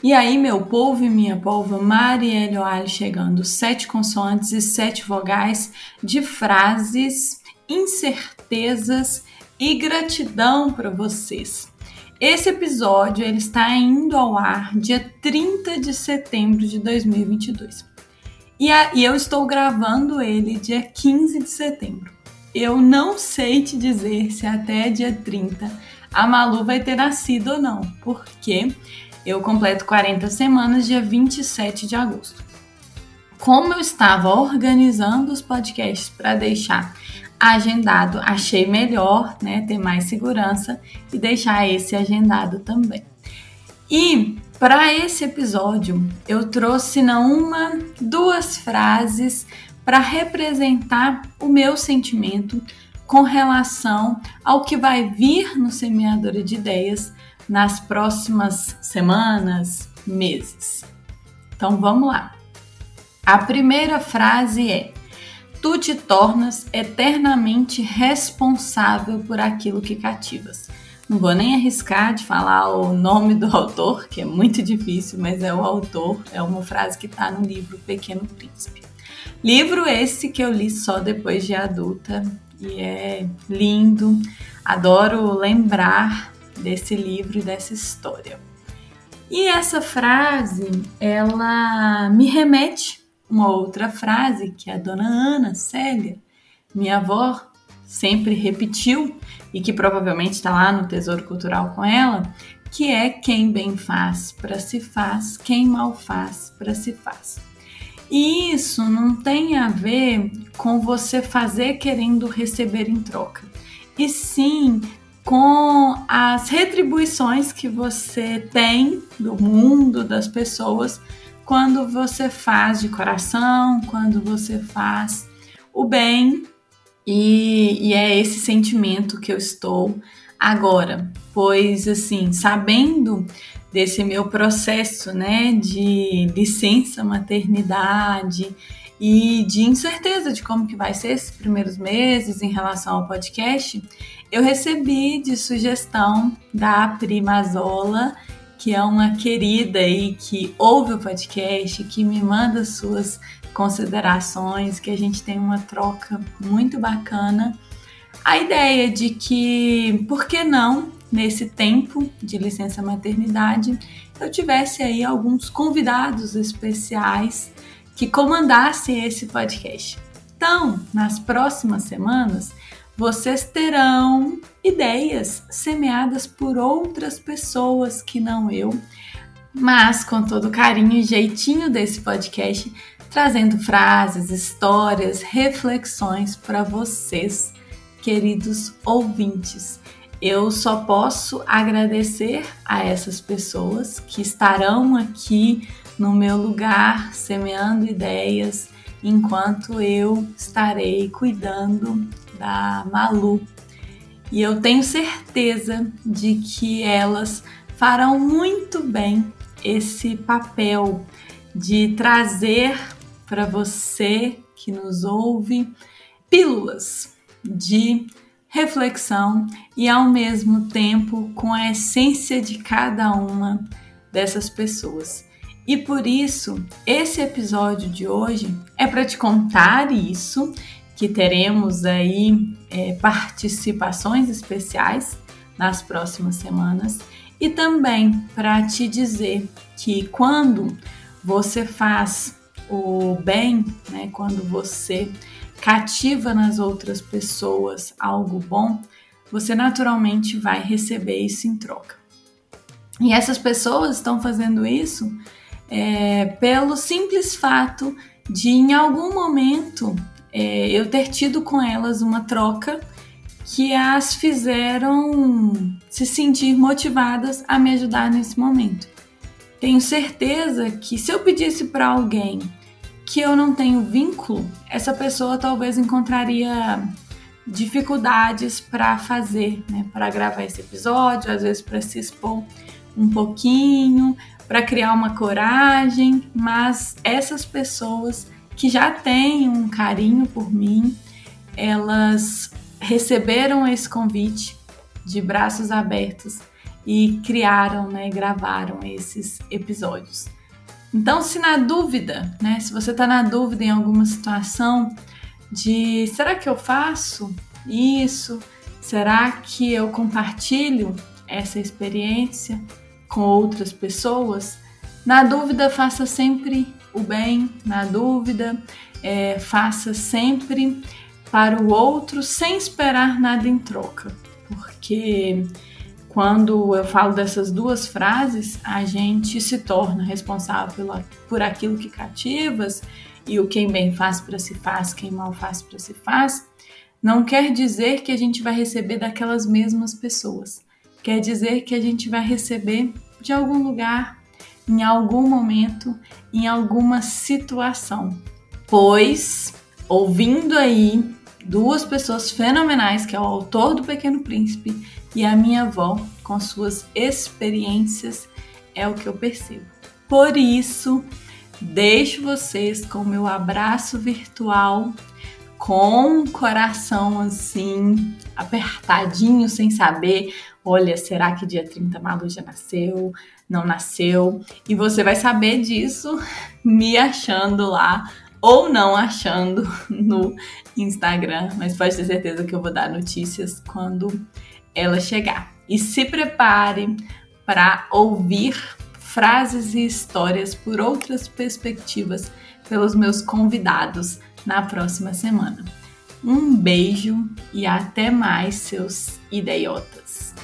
E aí, meu povo e minha polva, Marielle Oali chegando, sete consoantes e sete vogais de frases, incertezas e gratidão para vocês. Esse episódio ele está indo ao ar dia 30 de setembro de 2022. E, a, e eu estou gravando ele dia 15 de setembro. Eu não sei te dizer se até dia 30 a Malu vai ter nascido ou não, porque eu completo 40 semanas dia 27 de agosto. Como eu estava organizando os podcasts para deixar agendado, achei melhor, né, ter mais segurança e deixar esse agendado também. E para esse episódio, eu trouxe não uma, duas frases para representar o meu sentimento com relação ao que vai vir no Semeadora de Ideias nas próximas semanas, meses. Então vamos lá. A primeira frase é: Tu te tornas eternamente responsável por aquilo que cativas. Não vou nem arriscar de falar o nome do autor, que é muito difícil, mas é o autor, é uma frase que está no livro Pequeno Príncipe. Livro esse que eu li só depois de adulta e é lindo. Adoro lembrar desse livro e dessa história. E essa frase, ela me remete uma outra frase que a dona Ana Célia, minha avó, sempre repetiu e que provavelmente está lá no Tesouro Cultural com ela, que é quem bem faz para se faz, quem mal faz para se faz. E isso não tem a ver com você fazer querendo receber em troca, e sim com as retribuições que você tem do mundo, das pessoas, quando você faz de coração, quando você faz o bem, e, e é esse sentimento que eu estou agora, pois assim, sabendo desse meu processo, né, de licença maternidade e de incerteza de como que vai ser esses primeiros meses em relação ao podcast, eu recebi de sugestão da prima Zola, que é uma querida aí que ouve o podcast, que me manda suas considerações, que a gente tem uma troca muito bacana. A ideia de que, por que não, nesse tempo de licença maternidade, eu tivesse aí alguns convidados especiais que comandassem esse podcast. Então, nas próximas semanas, vocês terão ideias semeadas por outras pessoas que não eu, mas com todo carinho e jeitinho desse podcast, trazendo frases, histórias, reflexões para vocês, queridos ouvintes. Eu só posso agradecer a essas pessoas que estarão aqui no meu lugar, semeando ideias, enquanto eu estarei cuidando da Malu. E eu tenho certeza de que elas farão muito bem esse papel de trazer para você que nos ouve pílulas de reflexão e ao mesmo tempo com a essência de cada uma dessas pessoas. E por isso, esse episódio de hoje é para te contar isso que teremos aí é, participações especiais nas próximas semanas e também para te dizer que quando você faz o bem, né, quando você cativa nas outras pessoas algo bom, você naturalmente vai receber isso em troca. E essas pessoas estão fazendo isso é, pelo simples fato de, em algum momento, é, eu ter tido com elas uma troca que as fizeram se sentir motivadas a me ajudar nesse momento. Tenho certeza que se eu pedisse para alguém que eu não tenho vínculo, essa pessoa talvez encontraria dificuldades para fazer, né, para gravar esse episódio, às vezes para se expor um pouquinho, para criar uma coragem, mas essas pessoas que já têm um carinho por mim, elas receberam esse convite de braços abertos e criaram, né, gravaram esses episódios. Então, se na dúvida, né, se você está na dúvida em alguma situação de será que eu faço isso? Será que eu compartilho essa experiência com outras pessoas? Na dúvida, faça sempre o bem, na dúvida, é, faça sempre para o outro sem esperar nada em troca, porque quando eu falo dessas duas frases, a gente se torna responsável por aquilo que cativas e o quem bem faz para si faz, quem mal faz para si faz, não quer dizer que a gente vai receber daquelas mesmas pessoas. Quer dizer que a gente vai receber de algum lugar, em algum momento, em alguma situação. Pois, ouvindo aí duas pessoas fenomenais, que é o autor do Pequeno Príncipe e a minha avó, com suas experiências, é o que eu percebo. Por isso, deixo vocês com o meu abraço virtual, com o coração assim, apertadinho, sem saber. Olha, será que dia 30 Malu já nasceu? Não nasceu? E você vai saber disso me achando lá ou não achando no Instagram, mas pode ter certeza que eu vou dar notícias quando ela chegar. E se prepare para ouvir frases e histórias por outras perspectivas pelos meus convidados na próxima semana. Um beijo e até mais, seus idiotas!